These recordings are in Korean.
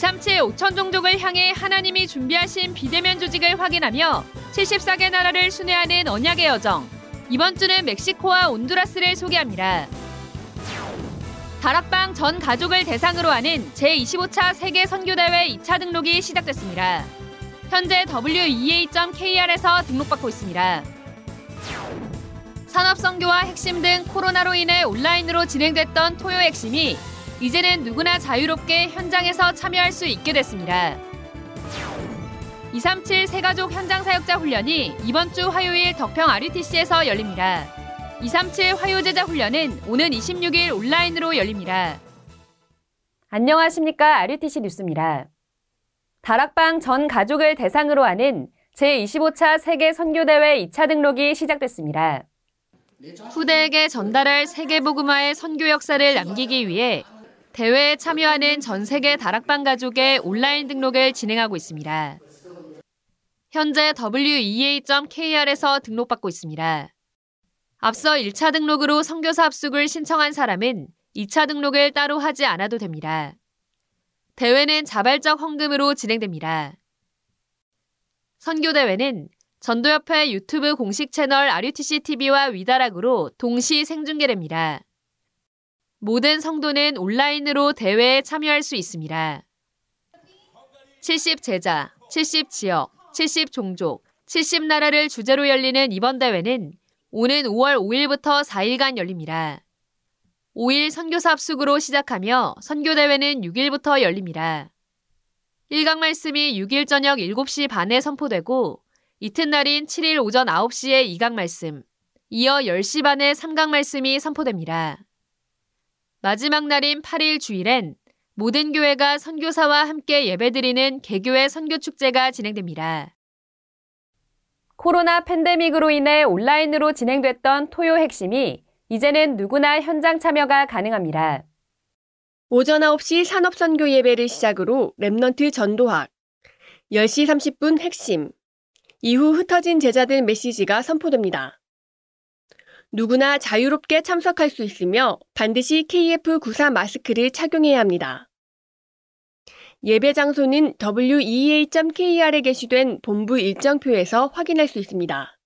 237 5천 종족을 향해 하나님이 준비하신 비대면 조직을 확인하며 74개 나라를 순회하는 언약의 여정. 이번 주는 멕시코와 온두라스를 소개합니다. 다락방 전 가족을 대상으로 하는 제25차 세계 선교대회 2차 등록이 시작됐습니다. 현재 wea.kr에서 등록받고 있습니다. 산업 선교와 핵심 등 코로나로 인해 온라인으로 진행됐던 토요 핵심이 이제는 누구나 자유롭게 현장에서 참여할 수 있게 됐습니다. 237 세가족 현장 사역자 훈련이 이번 주 화요일 덕평 RUTC에서 열립니다. 237 화요제자 훈련은 오는 26일 온라인으로 열립니다. 안녕하십니까. RUTC 뉴스입니다. 다락방 전 가족을 대상으로 하는 제25차 세계 선교대회 2차 등록이 시작됐습니다. 후대에게 전달할 세계복음화의 선교 역사를 남기기 위해 대회에 참여하는 전 세계 다락방 가족의 온라인 등록을 진행하고 있습니다. 현재 wea.kr에서 등록받고 있습니다. 앞서 1차 등록으로 선교사 합숙을 신청한 사람은 2차 등록을 따로 하지 않아도 됩니다. 대회는 자발적 헌금으로 진행됩니다. 선교대회는 전도협회 유튜브 공식 채널 RUTC TV와 위다락으로 동시 생중계됩니다. 모든 성도는 온라인으로 대회에 참여할 수 있습니다. 70 제자, 70 지역, 70 종족, 70 나라를 주제로 열리는 이번 대회는 오는 5월 5일부터 4일간 열립니다. 5일 선교사 합숙으로 시작하며 선교대회는 6일부터 열립니다. 1강 말씀이 6일 저녁 7시 반에 선포되고 이튿날인 7일 오전 9시에 2강 말씀, 이어 10시 반에 3강 말씀이 선포됩니다. 마지막 날인 8일 주일엔 모든 교회가 선교사와 함께 예배드리는 개교회 선교축제가 진행됩니다. 코로나 팬데믹으로 인해 온라인으로 진행됐던 토요 핵심이 이제는 누구나 현장 참여가 가능합니다. 오전 9시 산업선교 예배를 시작으로 Remnant 전도학, 10시 30분 핵심, 이후 흩어진 제자들 메시지가 선포됩니다. 누구나 자유롭게 참석할 수 있으며 반드시 KF94 마스크를 착용해야 합니다. 예배 장소는 wea.kr에 게시된 본부 일정표에서 확인할 수 있습니다.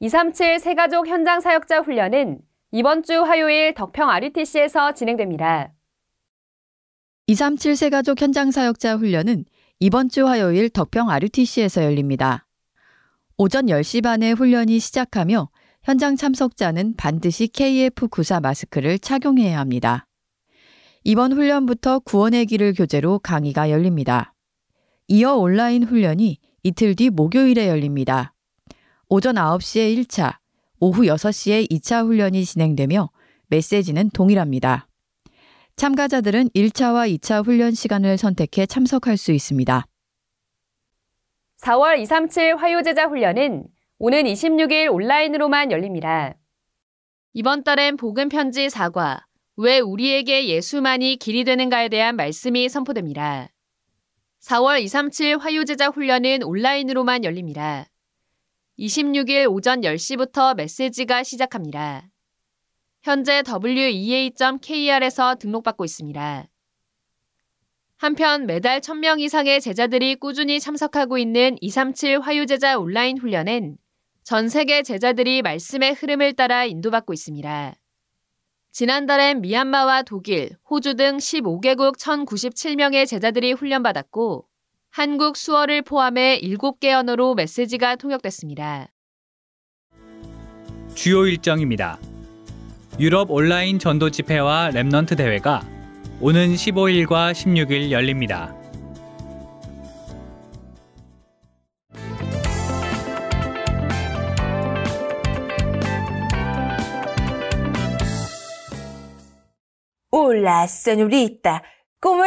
237 새가족 현장 사역자 훈련은 이번 주 화요일 덕평 RUTC에서 진행됩니다. 237 세가족 현장 사역자 훈련은 이번 주 화요일 덕평 RUTC에서 열립니다. 오전 10시 반에 훈련이 시작하며 현장 참석자는 반드시 KF94 마스크를 착용해야 합니다. 이번 훈련부터 구원의 길을 교재로 강의가 열립니다. 이어 온라인 훈련이 이틀 뒤 목요일에 열립니다. 오전 9시에 1차, 오후 6시에 2차 훈련이 진행되며 메시지는 동일합니다. 참가자들은 1차와 2차 훈련 시간을 선택해 참석할 수 있습니다. 4월 237 화요제자 훈련은 오는 26일 온라인으로만 열립니다. 이번 달엔 복음 편지 4과 왜 우리에게 예수만이 길이 되는가에 대한 말씀이 선포됩니다. 4월 237 화요제자 훈련은 온라인으로만 열립니다. 26일 오전 10시부터 메시지가 시작합니다. 현재 wea.kr에서 등록받고 있습니다. 한편 매달 1000명 이상의 제자들이 꾸준히 참석하고 있는 237 화요제자 온라인 훈련은 전 세계 제자들이 말씀의 흐름을 따라 인도받고 있습니다. 지난달엔 미얀마와 독일, 호주 등 15개국 1097명의 제자들이 훈련받았고 한국 수어를 포함해 7개 언어로 메시지가 통역됐습니다. 주요 일정입니다. 유럽 온라인 전도 집회와 Remnant 대회가 오는 15일과 16일 열립니다. Hola, señorita. ¿Cómo?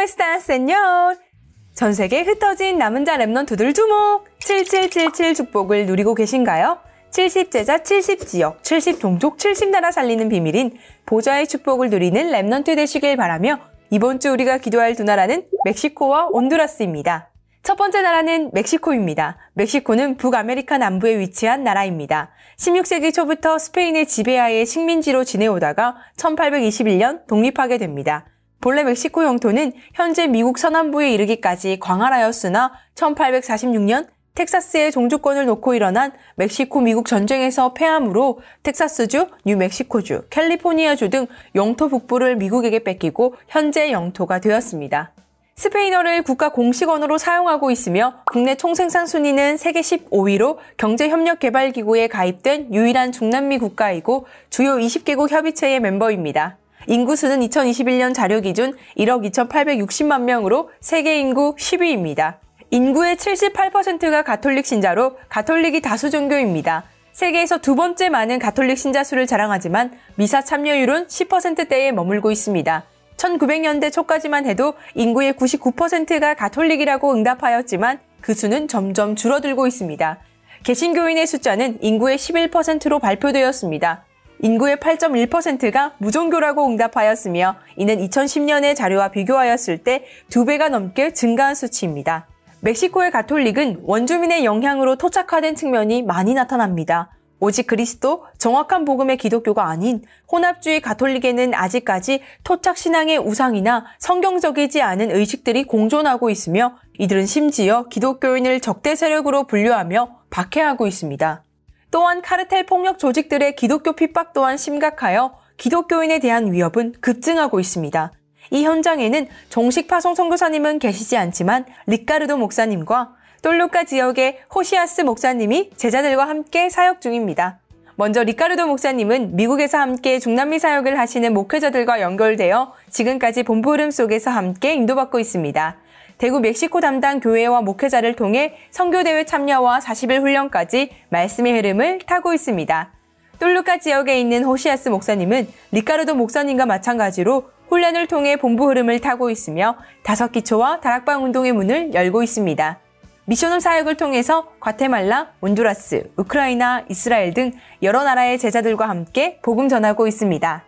전 세계 흩어진 남은 자 Remnant들 주목! 7777 축복을 누리고 계신가요? 70제자 70지역 70종족 70나라 살리는 비밀인 보좌의 축복을 누리는 Remnant 되시길 바라며 이번 주 우리가 기도할 두 나라는 멕시코와 온두라스입니다. 첫 번째 나라는 멕시코입니다. 멕시코는 북아메리카 남부에 위치한 나라입니다. 16세기 초부터 스페인의 지배하에 식민지로 지내오다가 1821년 독립하게 됩니다. 본래 멕시코 영토는 현재 미국 서남부에 이르기까지 광활하였으나 1846년 텍사스의 종주권을 놓고 일어난 멕시코 미국 전쟁에서 패함으로 텍사스주, 뉴멕시코주, 캘리포니아주 등 영토 북부를 미국에게 뺏기고 현재 영토가 되었습니다. 스페인어를 국가 공식 언어로 사용하고 있으며 국내 총생산 순위는 세계 15위로 경제협력개발기구에 가입된 유일한 중남미 국가이고 주요 20개국 협의체의 멤버입니다. 인구수는 2021년 자료 기준 1억 2,860만 명으로 세계 인구 10위입니다. 인구의 78%가 가톨릭 신자로 가톨릭이 다수 종교입니다. 세계에서 두 번째 많은 가톨릭 신자 수를 자랑하지만 미사 참여율은 10%대에 머물고 있습니다. 1900년대 초까지만 해도 인구의 99%가 가톨릭이라고 응답하였지만 그 수는 점점 줄어들고 있습니다. 개신교인의 숫자는 인구의 11%로 발표되었습니다. 인구의 8.1%가 무종교라고 응답하였으며 이는 2010년의 자료와 비교하였을 때 두 배가 넘게 증가한 수치입니다. 멕시코의 가톨릭은 원주민의 영향으로 토착화된 측면이 많이 나타납니다. 오직 그리스도, 정확한 복음의 기독교가 아닌 혼합주의 가톨릭에는 아직까지 토착 신앙의 우상이나 성경적이지 않은 의식들이 공존하고 있으며 이들은 심지어 기독교인을 적대 세력으로 분류하며 박해하고 있습니다. 또한 카르텔 폭력 조직들의 기독교 핍박 또한 심각하여 기독교인에 대한 위협은 급증하고 있습니다. 이 현장에는 정식 파송 선교사님은 계시지 않지만 리카르도 목사님과 똘루카 지역의 호시아스 목사님이 제자들과 함께 사역 중입니다. 먼저 리카르도 목사님은 미국에서 함께 중남미 사역을 하시는 목회자들과 연결되어 지금까지 본부 흐름 속에서 함께 인도받고 있습니다. 대구 멕시코 담당 교회와 목회자를 통해 선교대회 참여와 40일 훈련까지 말씀의 흐름을 타고 있습니다. 똘루카 지역에 있는 호시아스 목사님은 리카르도 목사님과 마찬가지로 훈련을 통해 본부 흐름을 타고 있으며 다섯 기초와 다락방 운동의 문을 열고 있습니다. 미션홈 사역을 통해서 과테말라, 온두라스, 우크라이나, 이스라엘 등 여러 나라의 제자들과 함께 복음 전하고 있습니다.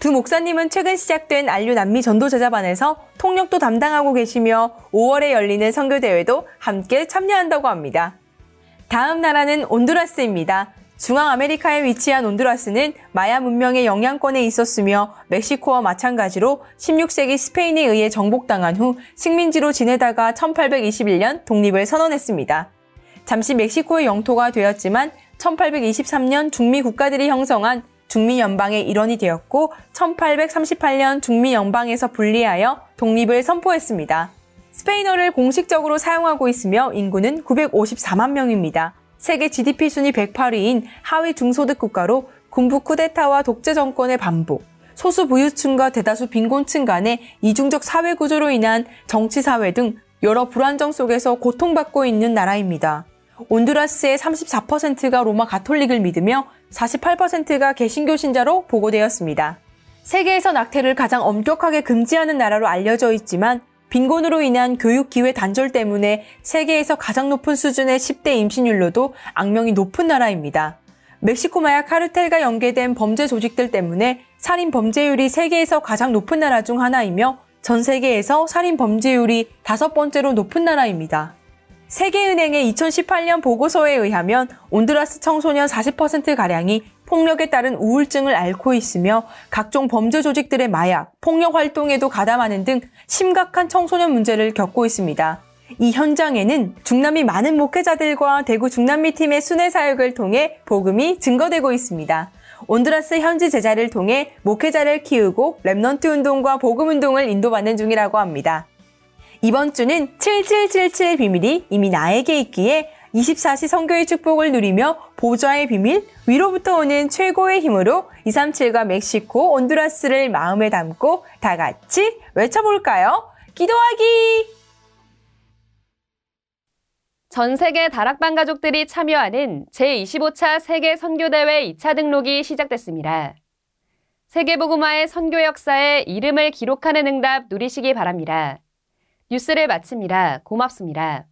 두 목사님은 최근 시작된 안류 남미 전도 제자반에서 통역도 담당하고 계시며 5월에 열리는 선교대회도 함께 참여한다고 합니다. 다음 나라는 온두라스입니다. 중앙아메리카에 위치한 온두라스는 마야 문명의 영향권에 있었으며 멕시코와 마찬가지로 16세기 스페인에 의해 정복당한 후 식민지로 지내다가 1821년 독립을 선언했습니다. 잠시 멕시코의 영토가 되었지만 1823년 중미 국가들이 형성한 중미 연방의 일원이 되었고 1838년 중미 연방에서 분리하여 독립을 선포했습니다. 스페인어를 공식적으로 사용하고 있으며 인구는 954만 명입니다. 세계 GDP 순위 108위인 하위 중소득 국가로 군부 쿠데타와 독재 정권의 반복, 소수 부유층과 대다수 빈곤층 간의 이중적 사회 구조로 인한 정치 사회 등 여러 불안정 속에서 고통받고 있는 나라입니다. 온두라스의 34%가 로마 가톨릭을 믿으며 48%가 개신교 신자로 보고되었습니다. 세계에서 낙태를 가장 엄격하게 금지하는 나라로 알려져 있지만 빈곤으로 인한 교육 기회 단절 때문에 세계에서 가장 높은 수준의 10대 임신율로도 악명이 높은 나라입니다. 멕시코 마약 카르텔과 연계된 범죄 조직들 때문에 살인 범죄율이 세계에서 가장 높은 나라 중 하나이며 전 세계에서 살인 범죄율이 다섯 번째로 높은 나라입니다. 세계은행의 2018년 보고서에 의하면 온두라스 청소년 40%가량이 폭력에 따른 우울증을 앓고 있으며 각종 범죄 조직들의 마약, 폭력 활동에도 가담하는 등 심각한 청소년 문제를 겪고 있습니다. 이 현장에는 중남미 많은 목회자들과 대구 중남미 팀의 순회 사역을 통해 복음이 증거되고 있습니다. 온두라스 현지 제자를 통해 목회자를 키우고 remnant 운동과 복음 운동을 인도받는 중이라고 합니다. 이번 주는 7777 비밀이 이미 나에게 있기에 24시 선교의 축복을 누리며 보좌의 비밀, 위로부터 오는 최고의 힘으로 237과 멕시코, 온두라스를 마음에 담고 다 같이 외쳐볼까요? 기도하기! 전 세계 다락방 가족들이 참여하는 제25차 세계 선교대회 2차 등록이 시작됐습니다. 세계복음화의 선교 역사에 이름을 기록하는 응답 누리시기 바랍니다. 뉴스를 마칩니다. 고맙습니다.